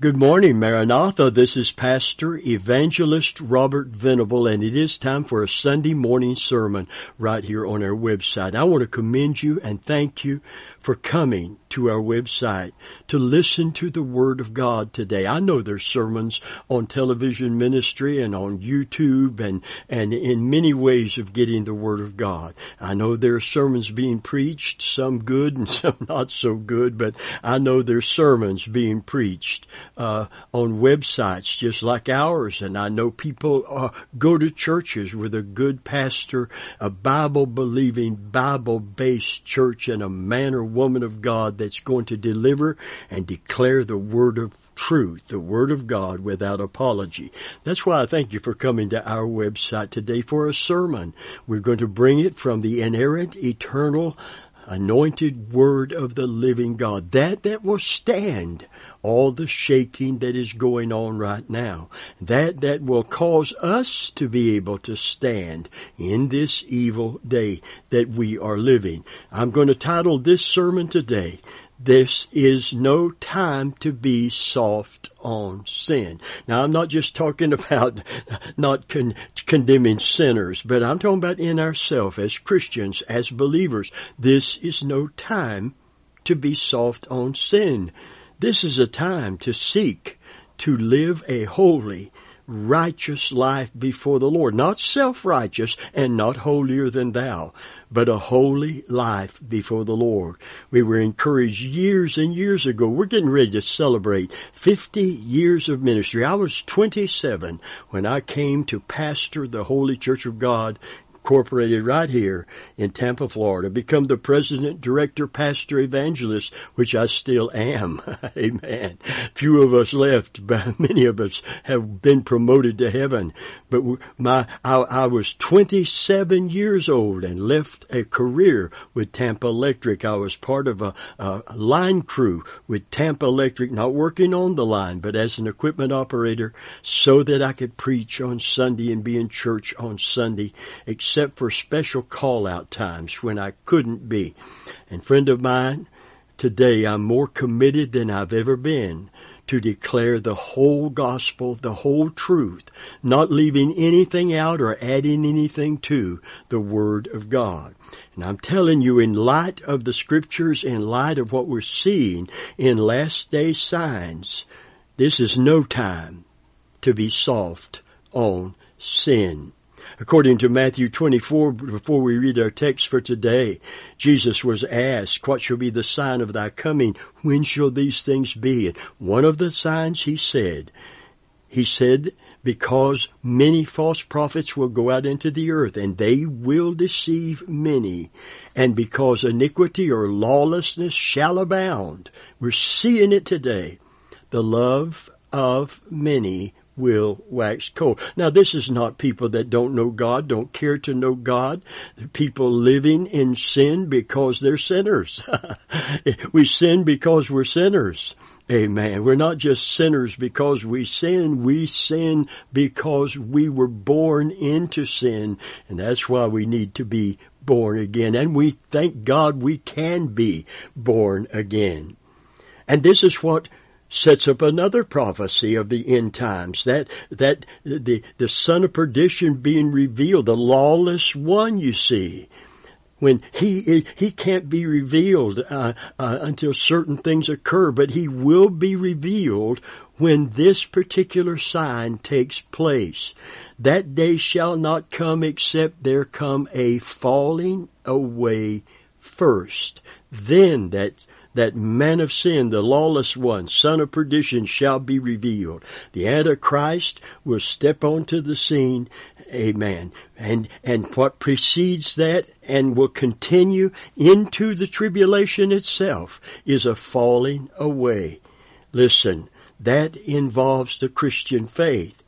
Good morning, Maranatha. This is Pastor Evangelist Robert Venable, and it is time for a Sunday morning sermon right here on our website. I want to commend you and thank you for coming to our website to listen to the Word of God today. I know there's sermons on television ministry and on YouTube and, and in many ways of getting the Word of God. I know there are sermons being preached, some good and some not so good, but I know there's sermons being preached uh, on websites just like ours, and I know people uh, go to churches with a good pastor, a Bible believing, Bible based church, and a man or woman of God that's going to deliver and declare the word of truth, the Word of God without apology. That's why I thank you for coming to our website today for a sermon. We're going to bring it from the inerrant, eternal, anointed Word of the living God. That that will stand all the shaking that is going on right now. That, that will cause us to be able to stand in this evil day that we are living. I'm going to title this sermon today, this is no time to be soft on sin. Now I'm not just talking about not con- condemning sinners, but I'm talking about in ourselves as Christians, as believers. This is no time to be soft on sin. This is a time to seek to live a holy, righteous life before the Lord. Not self-righteous and not holier than thou, but a holy life before the Lord. We were encouraged years and years ago. We're getting ready to celebrate 50 years of ministry. I was 27 when I came to pastor the Holy Church of God Incorporated right here in Tampa, Florida, become the president, director, pastor, evangelist, which I still am. Amen. Few of us left, but many of us have been promoted to heaven. But my, I, I was 27 years old and left a career with Tampa Electric. I was part of a, a line crew with Tampa Electric, not working on the line, but as an equipment operator so that I could preach on Sunday and be in church on Sunday, except for special call out times when I couldn't be. And friend of mine, today I'm more committed than I've ever been to declare the whole gospel, the whole truth, not leaving anything out or adding anything to the Word of God. And I'm telling you, in light of the scriptures, in light of what we're seeing in last day signs, this is no time to be soft on sin. According to Matthew 24, before we read our text for today, Jesus was asked, what shall be the sign of thy coming? When shall these things be? And one of the signs he said, he said, because many false prophets will go out into the earth and they will deceive many. And because iniquity or lawlessness shall abound, we're seeing it today, the love of many will wax cold. Now this is not people that don't know God, don't care to know God, The people living in sin because they're sinners. we sin because we're sinners. Amen. We're not just sinners because we sin. We sin because we were born into sin. And that's why we need to be born again. And we thank God we can be born again. And this is what sets up another prophecy of the end times that that the the son of perdition being revealed the lawless one you see. When he he can't be revealed uh, uh, until certain things occur but he will be revealed when this particular sign takes place. That day shall not come except there come a falling away first. Then that that man of sin, the lawless one, son of perdition, shall be revealed. The Antichrist will step onto the scene. Amen. And, and what precedes that and will continue into the tribulation itself is a falling away. Listen, that involves the Christian faith.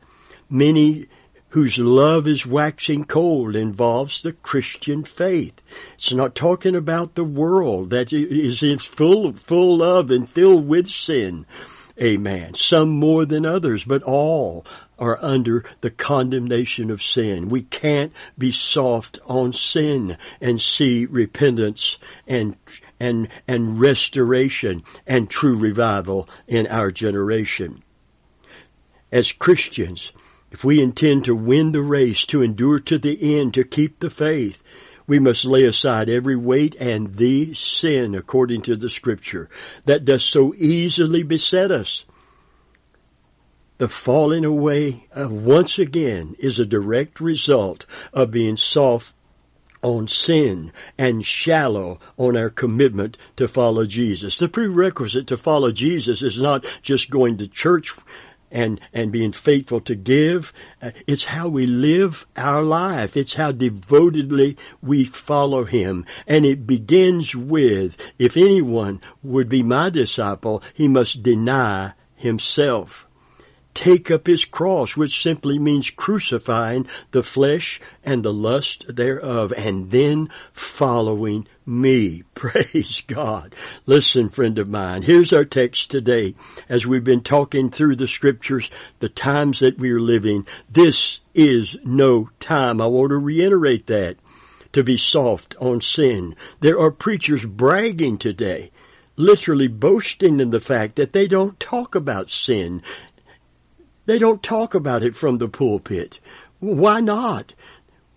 Many whose love is waxing cold involves the Christian faith. It's not talking about the world that is full, of full of and filled with sin. Amen. Some more than others, but all are under the condemnation of sin. We can't be soft on sin and see repentance and and and restoration and true revival in our generation. As Christians, if we intend to win the race, to endure to the end, to keep the faith, we must lay aside every weight and the sin according to the scripture that does so easily beset us. The falling away uh, once again is a direct result of being soft on sin and shallow on our commitment to follow Jesus. The prerequisite to follow Jesus is not just going to church and and being faithful to give. Uh, it's how we live our life. It's how devotedly we follow Him, and it begins with if anyone would be my disciple, he must deny himself take up his cross, which simply means crucifying the flesh and the lust thereof, and then following me. Praise God. Listen, friend of mine, here's our text today. As we've been talking through the scriptures, the times that we are living, this is no time. I want to reiterate that. To be soft on sin. There are preachers bragging today literally boasting in the fact that they don't talk about sin they don't talk about it from the pulpit. Why not?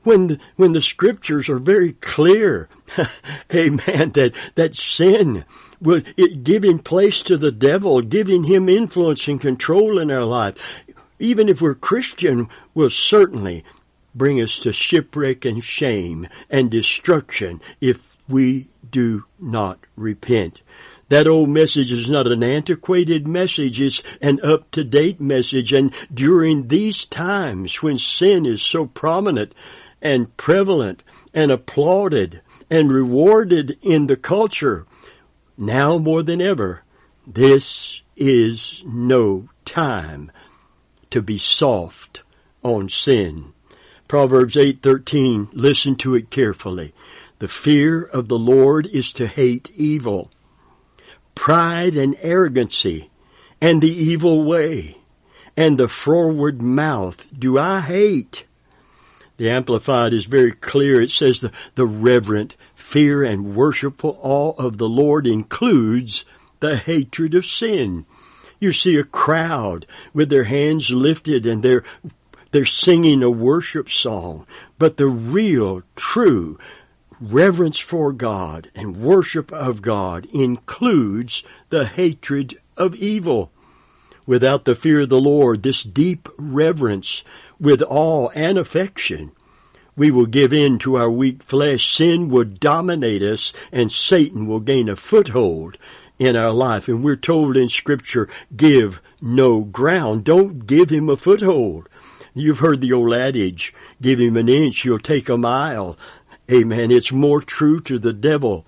When the, when the scriptures are very clear, amen, that, that sin will, it giving place to the devil, giving him influence and control in our life, even if we're Christian, will certainly bring us to shipwreck and shame and destruction if we do not repent. That old message is not an antiquated message, it's an up-to-date message. And during these times when sin is so prominent and prevalent and applauded and rewarded in the culture, now more than ever, this is no time to be soft on sin. Proverbs 8:13 listen to it carefully. The fear of the Lord is to hate evil pride and arrogancy, and the evil way, and the froward mouth do I hate. The Amplified is very clear. It says the, the reverent fear and worshipful awe of the Lord includes the hatred of sin. You see a crowd with their hands lifted and they're, they're singing a worship song, but the real, true reverence for God and worship of God includes the hatred of evil. Without the fear of the Lord, this deep reverence with awe and affection, we will give in to our weak flesh. Sin will dominate us and Satan will gain a foothold in our life. And we're told in scripture, give no ground. Don't give him a foothold. You've heard the old adage, give him an inch, he'll take a mile. Amen. It's more true to the devil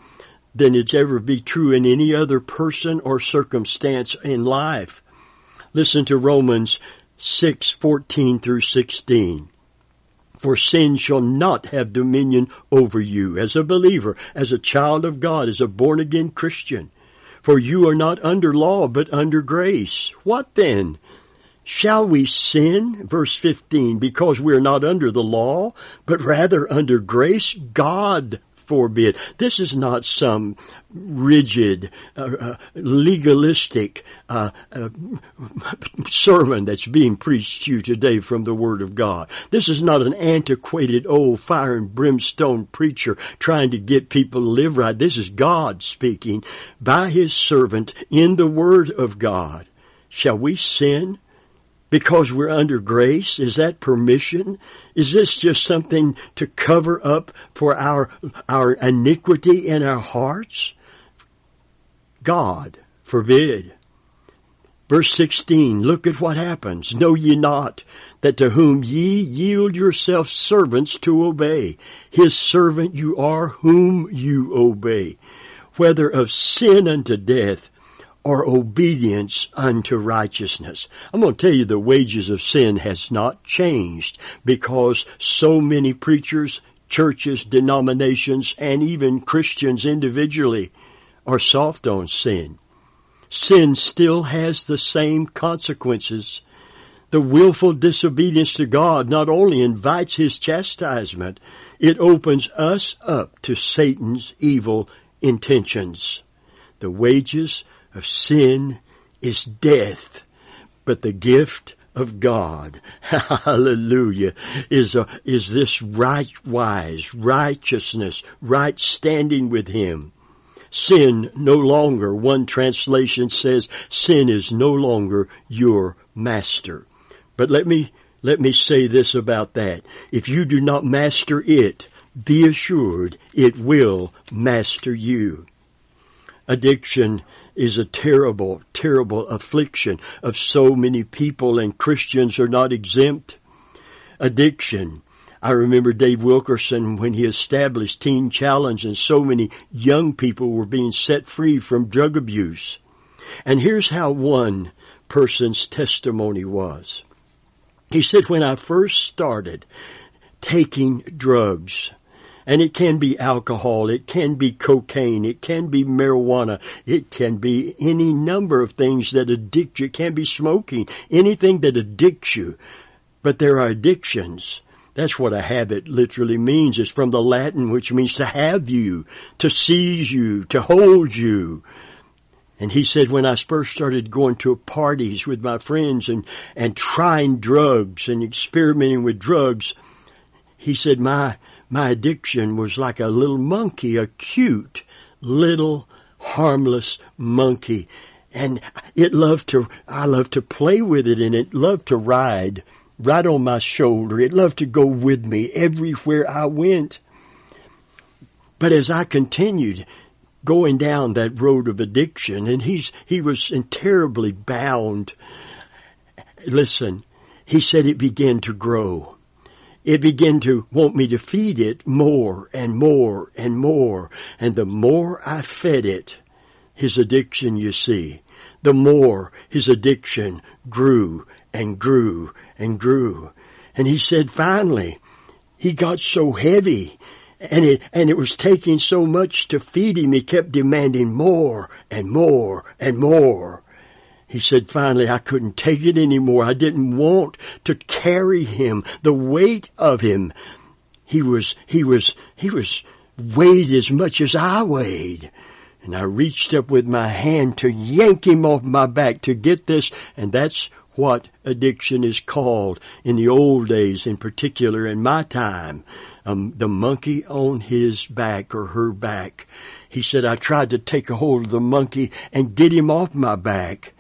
than it's ever be true in any other person or circumstance in life. Listen to Romans 6, 14 through 16. For sin shall not have dominion over you as a believer, as a child of God, as a born again Christian. For you are not under law, but under grace. What then? Shall we sin, verse 15, because we're not under the law, but rather under grace? God forbid. This is not some rigid, uh, uh, legalistic uh, uh, sermon that's being preached to you today from the Word of God. This is not an antiquated old fire and brimstone preacher trying to get people to live right. This is God speaking by His servant in the Word of God. Shall we sin? Because we're under grace? Is that permission? Is this just something to cover up for our, our iniquity in our hearts? God forbid. Verse 16, look at what happens. Know ye not that to whom ye yield yourselves servants to obey, his servant you are whom you obey, whether of sin unto death or obedience unto righteousness. I'm going to tell you the wages of sin has not changed because so many preachers, churches, denominations, and even Christians individually are soft on sin. Sin still has the same consequences. The willful disobedience to God not only invites His chastisement, it opens us up to Satan's evil intentions. The wages of sin is death, but the gift of God, hallelujah, is a, is this right wise, righteousness, right standing with Him. Sin no longer, one translation says, sin is no longer your master. But let me, let me say this about that. If you do not master it, be assured it will master you. Addiction is a terrible, terrible affliction of so many people and Christians are not exempt. Addiction. I remember Dave Wilkerson when he established Teen Challenge and so many young people were being set free from drug abuse. And here's how one person's testimony was. He said, when I first started taking drugs, and it can be alcohol, it can be cocaine, it can be marijuana, it can be any number of things that addict you. It can be smoking, anything that addicts you. But there are addictions. That's what a habit literally means. It's from the Latin, which means to have you, to seize you, to hold you. And he said when I first started going to parties with my friends and, and trying drugs and experimenting with drugs, he said my, my addiction was like a little monkey, a cute little harmless monkey. And it loved to, I loved to play with it and it loved to ride right on my shoulder. It loved to go with me everywhere I went. But as I continued going down that road of addiction and he's, he was terribly bound. Listen, he said it began to grow it began to want me to feed it more and more and more. And the more I fed it, his addiction, you see, the more his addiction grew and grew and grew. And he said finally, he got so heavy and it, and it was taking so much to feed him, he kept demanding more and more and more. He said, finally, I couldn't take it anymore. I didn't want to carry him, the weight of him. He was, he was, he was weighed as much as I weighed. And I reached up with my hand to yank him off my back to get this, and that's what addiction is called in the old days, in particular in my time. Um, the monkey on his back or her back. He said, I tried to take a hold of the monkey and get him off my back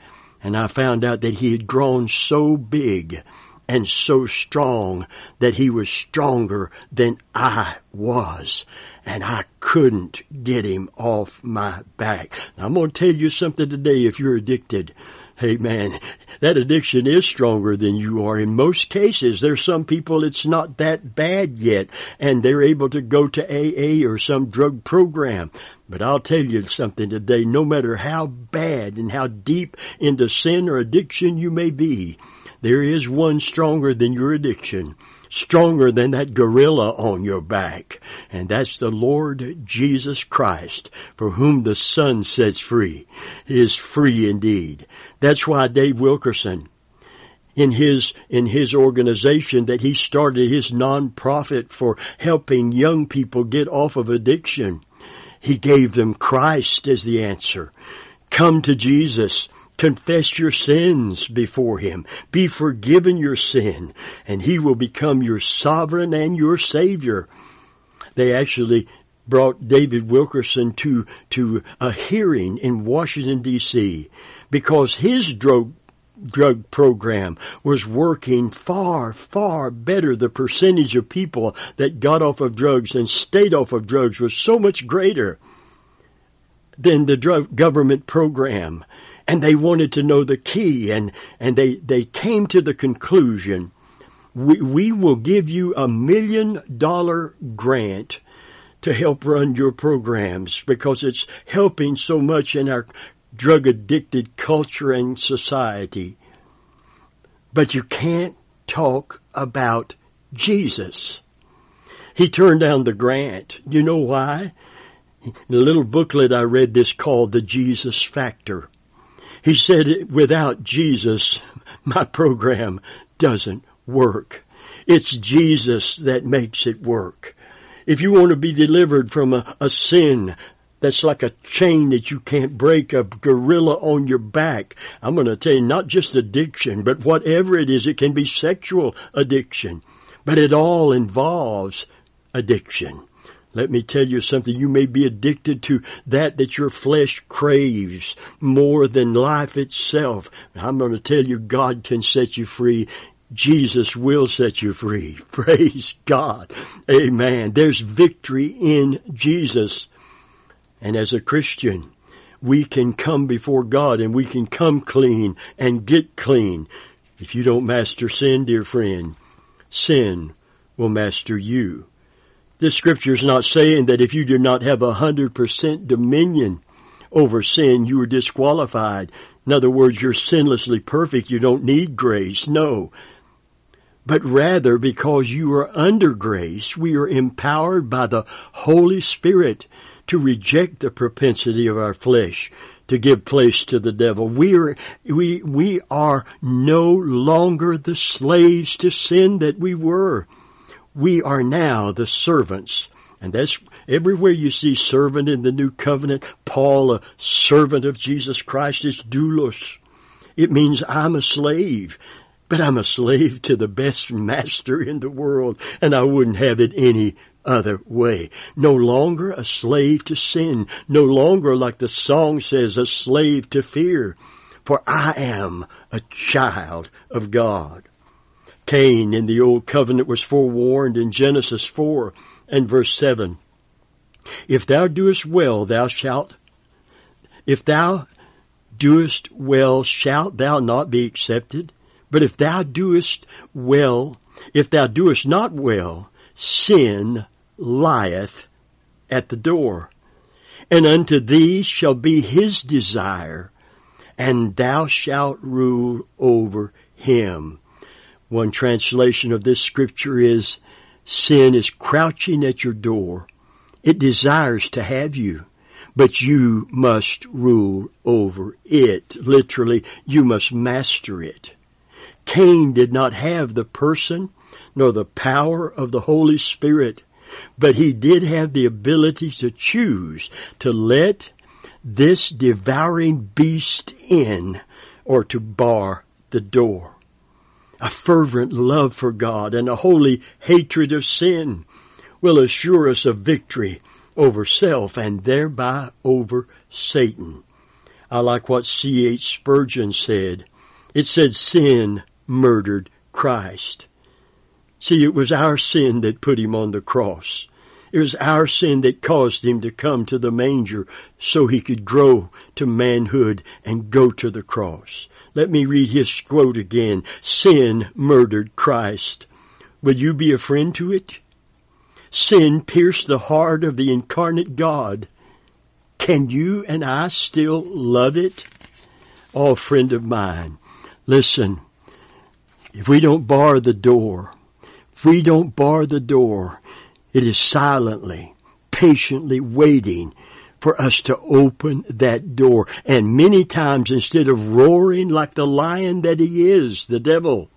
and I found out that he had grown so big and so strong that he was stronger than I was. And I couldn't get him off my back. Now, I'm going to tell you something today if you're addicted. Hey man, that addiction is stronger than you are. In most cases, there's some people it's not that bad yet and they're able to go to AA or some drug program. But I'll tell you something today, no matter how bad and how deep into sin or addiction you may be, there is one stronger than your addiction stronger than that gorilla on your back. And that's the Lord Jesus Christ, for whom the Son sets free, is free indeed. That's why Dave Wilkerson, in his in his organization that he started his nonprofit for helping young people get off of addiction. He gave them Christ as the answer. Come to Jesus. Confess your sins before Him. Be forgiven your sin and He will become your sovereign and your Savior. They actually brought David Wilkerson to, to a hearing in Washington DC because his drug drug program was working far, far better. The percentage of people that got off of drugs and stayed off of drugs was so much greater than the drug government program and they wanted to know the key and, and they, they came to the conclusion, we, we will give you a million dollar grant to help run your programs because it's helping so much in our drug addicted culture and society. But you can't talk about Jesus. He turned down the grant. You know why? In a little booklet I read this called The Jesus Factor. He said, without Jesus, my program doesn't work. It's Jesus that makes it work. If you want to be delivered from a, a sin that's like a chain that you can't break, a gorilla on your back. I'm going to tell you, not just addiction, but whatever it is, it can be sexual addiction, but it all involves addiction. Let me tell you something. You may be addicted to that that your flesh craves more than life itself. I'm going to tell you God can set you free. Jesus will set you free. Praise God. Amen. There's victory in Jesus. And as a Christian, we can come before God and we can come clean and get clean. If you don't master sin, dear friend, sin will master you. This scripture is not saying that if you do not have a hundred percent dominion over sin, you are disqualified. In other words, you're sinlessly perfect. You don't need grace. No. But rather, because you are under grace, we are empowered by the Holy Spirit to reject the propensity of our flesh to give place to the devil. We are, we, we are no longer the slaves to sin that we were we are now the servants. And that's everywhere you see servant in the new covenant. Paul, a servant of Jesus Christ, is doulos. It means I'm a slave, but I'm a slave to the best master in the world, and I wouldn't have it any other way. No longer a slave to sin, no longer like the song says, a slave to fear, for I am a child of God. Cain in the old covenant was forewarned in Genesis 4 and verse 7. If thou doest well, thou shalt, if thou doest well, shalt thou not be accepted? But if thou doest well, if thou doest not well, sin lieth at the door. And unto thee shall be his desire, and thou shalt rule over him. One translation of this scripture is, sin is crouching at your door. It desires to have you, but you must rule over it. Literally, you must master it. Cain did not have the person nor the power of the Holy Spirit, but he did have the ability to choose to let this devouring beast in or to bar the door a fervent love for God and a holy hatred of sin will assure us of victory over self and thereby over Satan. I like what C.H. Spurgeon said. It said sin murdered Christ. See, it was our sin that put him on the cross. It was our sin that caused him to come to the manger so he could grow to manhood and go to the cross. Let me read his quote again. Sin murdered Christ. Will you be a friend to it? Sin pierced the heart of the incarnate God. Can you and I still love it? Oh, friend of mine, listen. If we don't bar the door, if we don't bar the door, it is silently, patiently waiting for us to open that door. And many times instead of roaring like the lion that he is, the devil,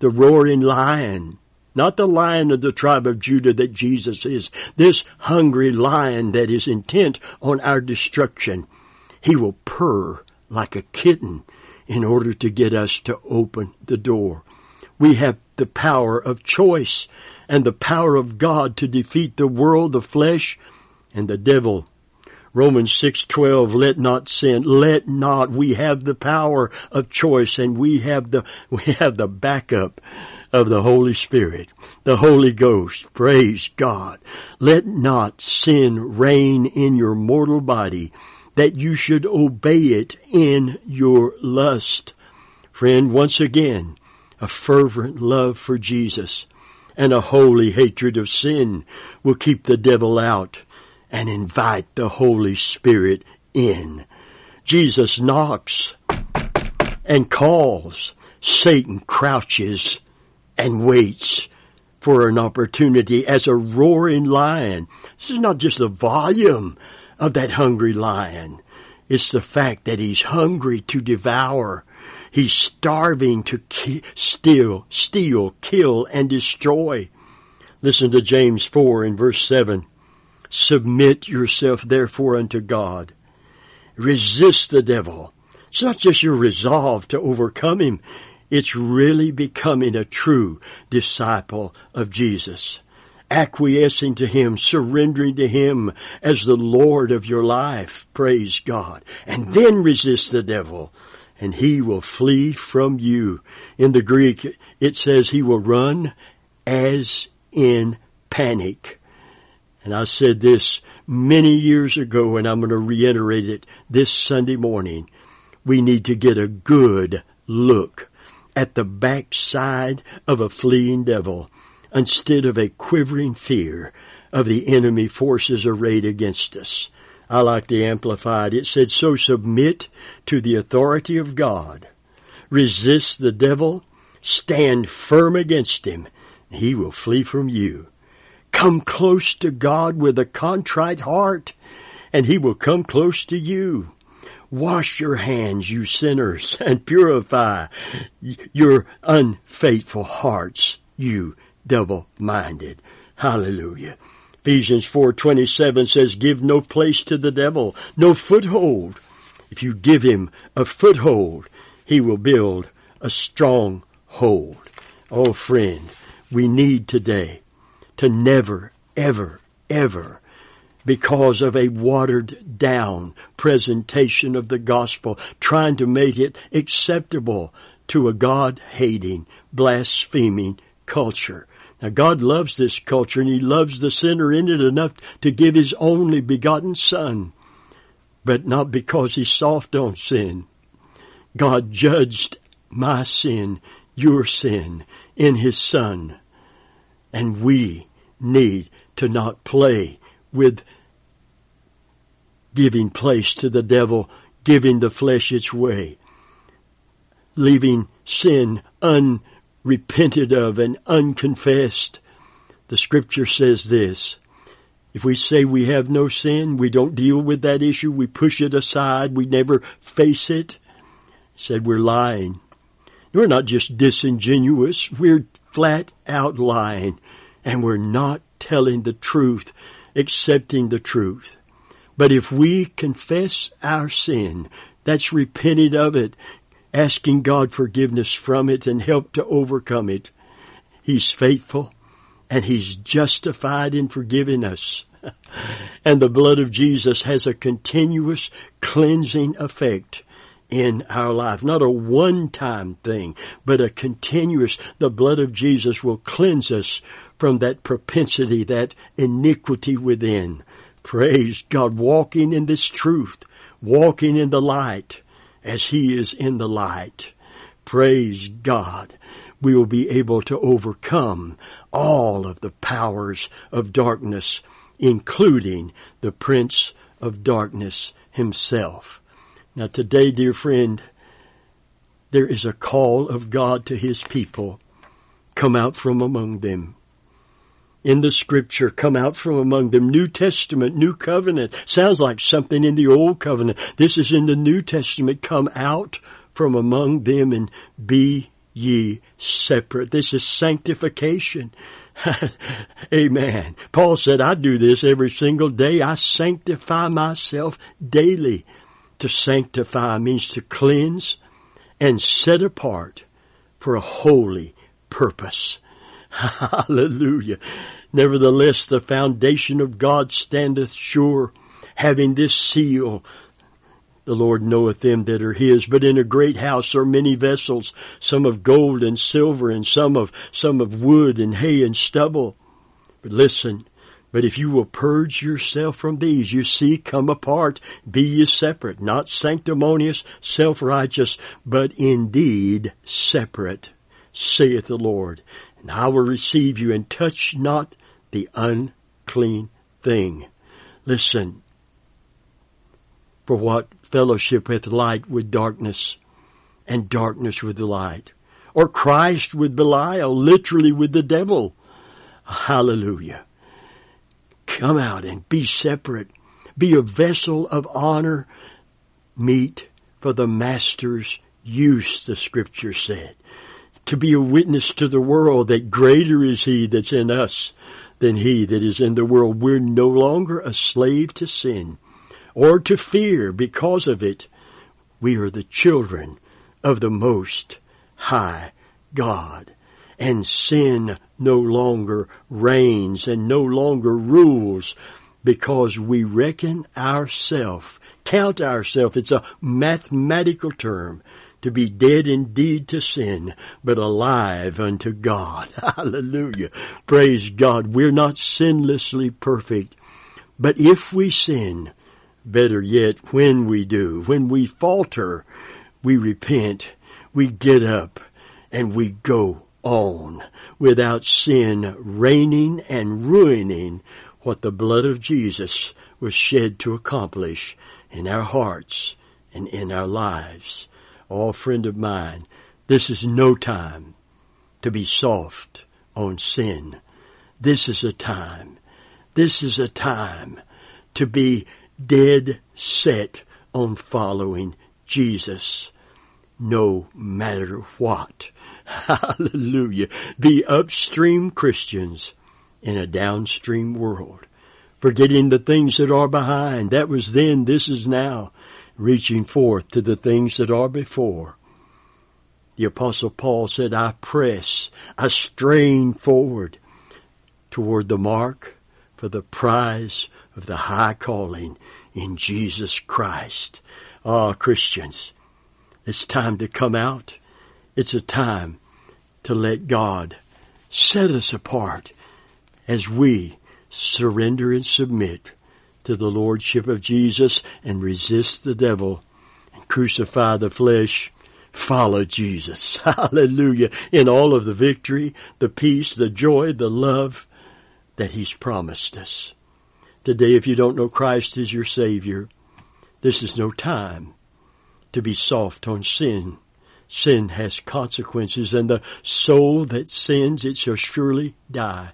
the roaring lion, not the lion of the tribe of Judah that Jesus is, this hungry lion that is intent on our destruction, he will purr like a kitten in order to get us to open the door. We have the power of choice and the power of God to defeat the world, the flesh, and the devil. Romans 6:12 let not sin let not we have the power of choice and we have the we have the backup of the Holy Spirit the Holy Ghost. Praise God. Let not sin reign in your mortal body that you should obey it in your lust. Friend once again a fervent love for Jesus and a holy hatred of sin will keep the devil out and invite the Holy Spirit in. Jesus knocks and calls. Satan crouches and waits for an opportunity as a roaring lion. This is not just the volume of that hungry lion. It's the fact that he's hungry to devour. He's starving to ki- steal, steal, kill, and destroy. Listen to James 4 in verse 7. Submit yourself therefore unto God. Resist the devil. It's not just your resolve to overcome him. It's really becoming a true disciple of Jesus. Acquiescing to Him, surrendering to Him as the Lord of your life. Praise God. And then resist the devil and he will flee from you. In the Greek, it says he will run as in panic. And I said this many years ago and I'm going to reiterate it this Sunday morning. We need to get a good look at the backside of a fleeing devil instead of a quivering fear of the enemy forces arrayed against us. I like the Amplified. It said, so submit to the authority of God. Resist the devil. Stand firm against him. And he will flee from you. Come close to God with a contrite heart and he will come close to you. Wash your hands, you sinners, and purify your unfaithful hearts, you double-minded. Hallelujah. Ephesians 4:27 says give no place to the devil, no foothold. If you give him a foothold, he will build a strong hold. Oh friend, we need today to never ever ever because of a watered down presentation of the gospel, trying to make it acceptable to a God hating, blaspheming culture. Now God loves this culture and He loves the sinner in it enough to give His only begotten Son. But not because He's soft on sin. God judged my sin, your sin, in His Son. And we need to not play with giving place to the devil, giving the flesh its way, leaving sin unrepented of and unconfessed. The scripture says this. If we say we have no sin, we don't deal with that issue, we push it aside, we never face it, said we're lying. We're not just disingenuous, we're flat out lying, and we're not telling the truth, accepting the truth. But if we confess our sin, that's repented of it, asking God forgiveness from it and help to overcome it. He's faithful and He's justified in forgiving us. and the blood of Jesus has a continuous cleansing effect in our life. Not a one-time thing, but a continuous, the blood of Jesus will cleanse us from that propensity, that iniquity within. Praise God, walking in this truth, walking in the light as He is in the light. Praise God. We will be able to overcome all of the powers of darkness, including the Prince of Darkness himself. Now today, dear friend, there is a call of God to His people. Come out from among them in the scripture come out from among them. New Testament, New Covenant. Sounds like something in the Old Covenant. This is in the New Testament. Come out from among them and be ye separate. This is sanctification. Amen. Paul said, I do this every single day. I sanctify myself daily. To sanctify means to cleanse and set apart for a holy purpose. Hallelujah. Nevertheless, the foundation of God standeth sure, having this seal. The Lord knoweth them that are his, but in a great house are many vessels, some of gold and silver, and some of, some of wood and hay and stubble. But listen, but if you will purge yourself from these, you see, come apart, be ye separate, not sanctimonious, self-righteous, but indeed separate, saith the Lord and I will receive you and touch not the unclean thing. Listen, for what fellowship hath light with darkness and darkness with the light? Or Christ with Belial, literally with the devil. Hallelujah. Come out and be separate. Be a vessel of honor meet for the master's use, the scripture said. To be a witness to the world that greater is he that's in us than he that is in the world. We're no longer a slave to sin or to fear because of it. We are the children of the most high God and sin no longer reigns and no longer rules because we reckon ourself, count ourself. It's a mathematical term to be dead indeed to sin, but alive unto God. Hallelujah. Praise God. We're not sinlessly perfect, but if we sin, better yet, when we do, when we falter, we repent, we get up, and we go on without sin reigning and ruining what the blood of Jesus was shed to accomplish in our hearts and in our lives. Oh, friend of mine, this is no time to be soft on sin. This is a time. This is a time to be dead set on following Jesus no matter what. Hallelujah. Be upstream Christians in a downstream world. Forgetting the things that are behind. That was then, this is now. Reaching forth to the things that are before. The apostle Paul said, I press, I strain forward toward the mark for the prize of the high calling in Jesus Christ. Ah, Christians, it's time to come out it's a time to let God set us apart as we surrender and submit to the Lordship of Jesus and resist the devil and crucify the flesh. Follow Jesus. Hallelujah. In all of the victory, the peace, the joy, the love that He's promised us. Today, if you don't know Christ as your Savior, this is no time to be soft on sin sin has consequences, and the soul that sins, it shall surely die.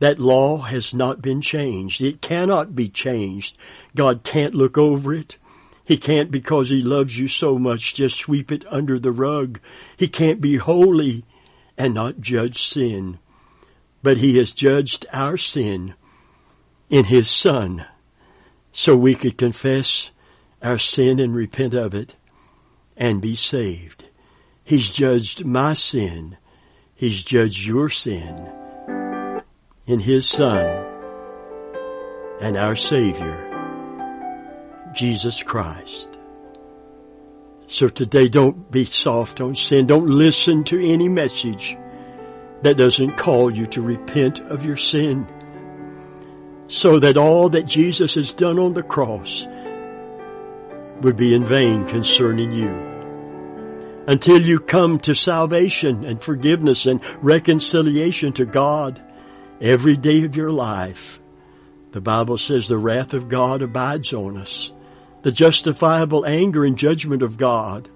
That law has not been changed. It cannot be changed. God can't look over it. He can't because He loves you so much just sweep it under the rug. He can't be holy and not judge sin. But He has judged our sin in His Son so we could confess our sin and repent of it and be saved. He's judged my sin. He's judged your sin in His Son and our Savior, Jesus Christ. So today don't be soft on sin. Don't listen to any message that doesn't call you to repent of your sin so that all that Jesus has done on the cross would be in vain concerning you until you come to salvation and forgiveness and reconciliation to God every day of your life. The Bible says the wrath of God abides on us, the justifiable anger and judgment of God,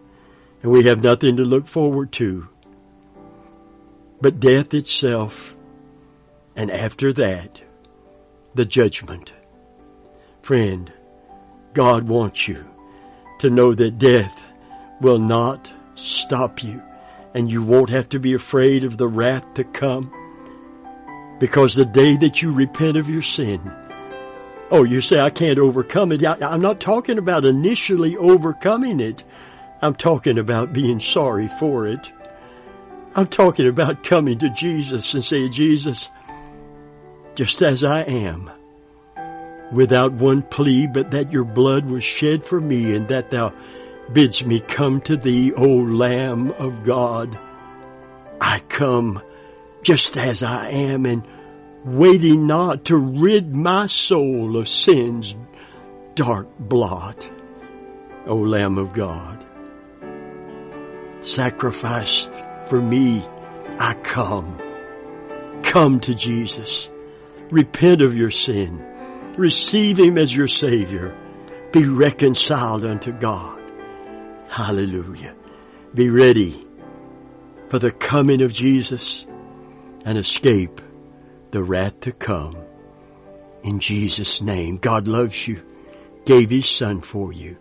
and we have nothing to look forward to but death itself, and after that, the judgment. Friend, God wants you to know that death will not stop you and you won't have to be afraid of the wrath to come because the day that you repent of your sin, oh, you say, I can't overcome it. I, am not talking about initially overcoming it. I'm talking about being sorry for it. I'm talking about coming to Jesus and saying, Jesus, just as I am, without one plea, but that your blood was shed for me and that thou bids me come to thee, O Lamb of God. I come just as I am and waiting not to rid my soul of sin's dark blot. O Lamb of God, sacrificed for me, I come. Come to Jesus. Repent of your sin. Receive Him as your Savior. Be reconciled unto God. Hallelujah. Be ready for the coming of Jesus and escape the wrath to come. In Jesus' name, God loves you, gave His Son for you.